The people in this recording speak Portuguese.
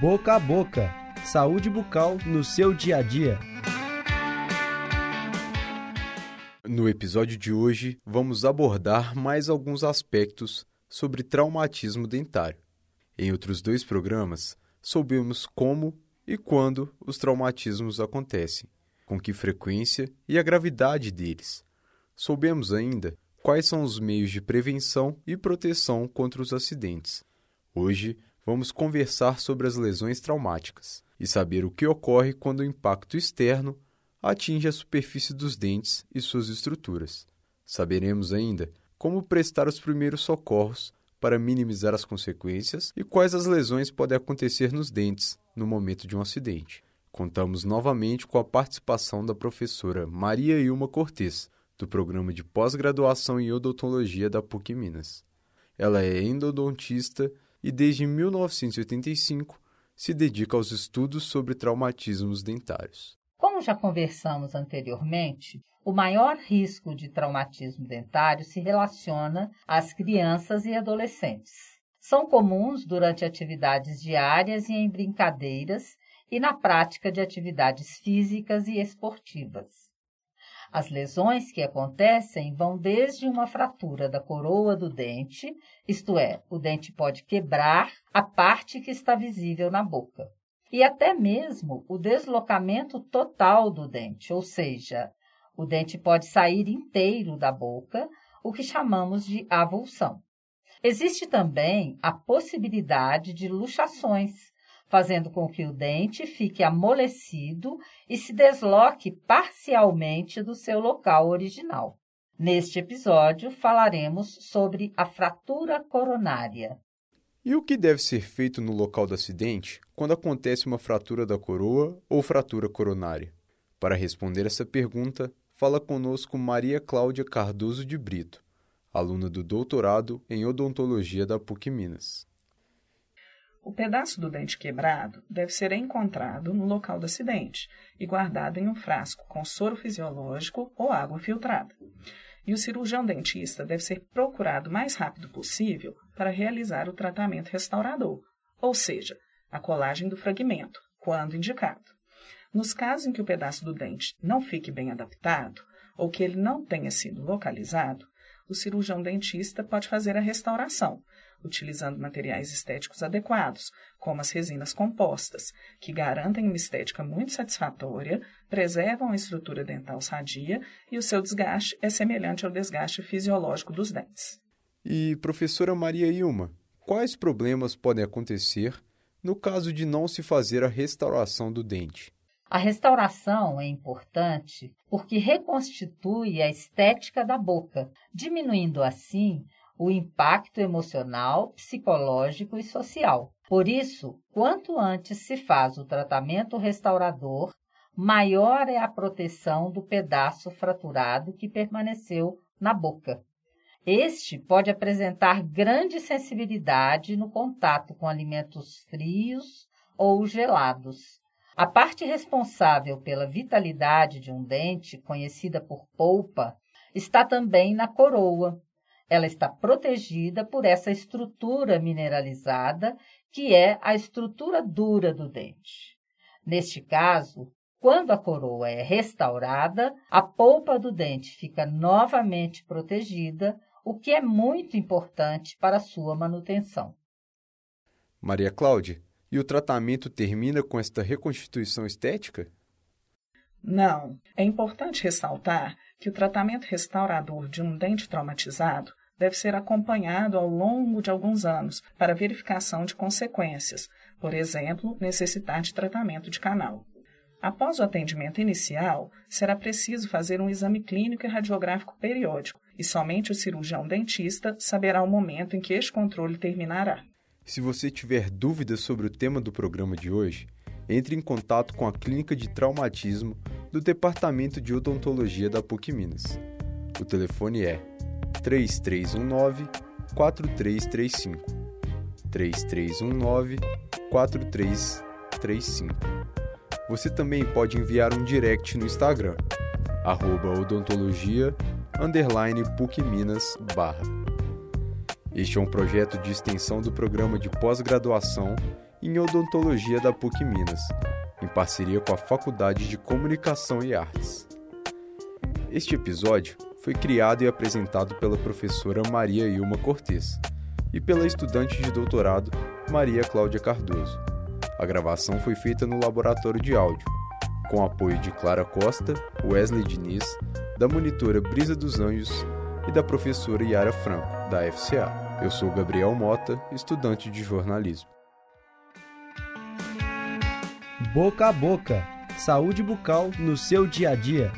Boca a Boca Saúde bucal no seu dia a dia. No episódio de hoje, vamos abordar mais alguns aspectos sobre traumatismo dentário. Em outros dois programas, soubemos como e quando os traumatismos acontecem, com que frequência e a gravidade deles. Soubemos ainda quais são os meios de prevenção e proteção contra os acidentes. Hoje vamos conversar sobre as lesões traumáticas e saber o que ocorre quando o impacto externo atinge a superfície dos dentes e suas estruturas. Saberemos ainda como prestar os primeiros socorros para minimizar as consequências e quais as lesões podem acontecer nos dentes no momento de um acidente. Contamos novamente com a participação da professora Maria Ilma Cortes, do programa de pós-graduação em odontologia da PUC Minas. Ela é endodontista e desde 1985 se dedica aos estudos sobre traumatismos dentários. Como já conversamos anteriormente, o maior risco de traumatismo dentário se relaciona às crianças e adolescentes. São comuns durante atividades diárias e em brincadeiras e na prática de atividades físicas e esportivas. As lesões que acontecem vão desde uma fratura da coroa do dente, isto é, o dente pode quebrar a parte que está visível na boca, e até mesmo o deslocamento total do dente, ou seja, o dente pode sair inteiro da boca, o que chamamos de avulsão. Existe também a possibilidade de luxações, fazendo com que o dente fique amolecido e se desloque parcialmente do seu local original. Neste episódio, falaremos sobre a fratura coronária. E o que deve ser feito no local do acidente quando acontece uma fratura da coroa ou fratura coronária? Para responder essa pergunta, fala conosco Maria Cláudia Cardoso de Brito, aluna do doutorado em odontologia da PUC Minas. O pedaço do dente quebrado deve ser encontrado no local do acidente e guardado em um frasco com soro fisiológico ou água filtrada. E o cirurgião dentista deve ser procurado o mais rápido possível para realizar o tratamento restaurador, ou seja, a colagem do fragmento, quando indicado. Nos casos em que o pedaço do dente não fique bem adaptado ou que ele não tenha sido localizado, o cirurgião dentista pode fazer a restauração, utilizando materiais estéticos adequados, como as resinas compostas, que garantem uma estética muito satisfatória, preservam a estrutura dental sadia e o seu desgaste é semelhante ao desgaste fisiológico dos dentes. E, professora Maria Ilma, quais problemas podem acontecer no caso de não se fazer a restauração do dente? A restauração é importante porque reconstitui a estética da boca, diminuindo assim o impacto emocional, psicológico e social. Por isso, quanto antes se faz o tratamento restaurador, maior é a proteção do pedaço fraturado que permaneceu na boca. Este pode apresentar grande sensibilidade no contato com alimentos frios ou gelados. A parte responsável pela vitalidade de um dente, conhecida por polpa, está também na coroa, ela está protegida por essa estrutura mineralizada, que é a estrutura dura do dente. Neste caso, quando a coroa é restaurada, a polpa do dente fica novamente protegida, o que é muito importante para sua manutenção. Maria Cláudia, e o tratamento termina com esta reconstituição estética? Não. É importante ressaltar que o tratamento restaurador de um dente traumatizado deve ser acompanhado ao longo de alguns anos para verificação de consequências, por exemplo, necessitar de tratamento de canal. Após o atendimento inicial, será preciso fazer um exame clínico e radiográfico periódico, e somente o cirurgião dentista saberá o momento em que este controle terminará. Se você tiver dúvidas sobre o tema do programa de hoje, entre em contato com a Clínica de Traumatismo do Departamento de Odontologia da PUC Minas. O telefone é 3319 4335. 3319 4335. Você também pode enviar um direct no Instagram, arroba odontologia, underline PUC Minas, barra. Este é um projeto de extensão do programa de pós-graduação em Odontologia da PUC Minas, em parceria com a Faculdade de Comunicação e Artes. Este episódio foi criado e apresentado pela professora Maria Ilma Cortes e pela estudante de doutorado Maria Cláudia Cardoso. A gravação foi feita no laboratório de áudio, com apoio de Clara Costa, Wesley Diniz, da monitora Brisa dos Anjos e da professora Yara Franco, da FCA. Eu sou Gabriel Mota, estudante de jornalismo. Boca a boca. Saúde bucal no seu dia a dia.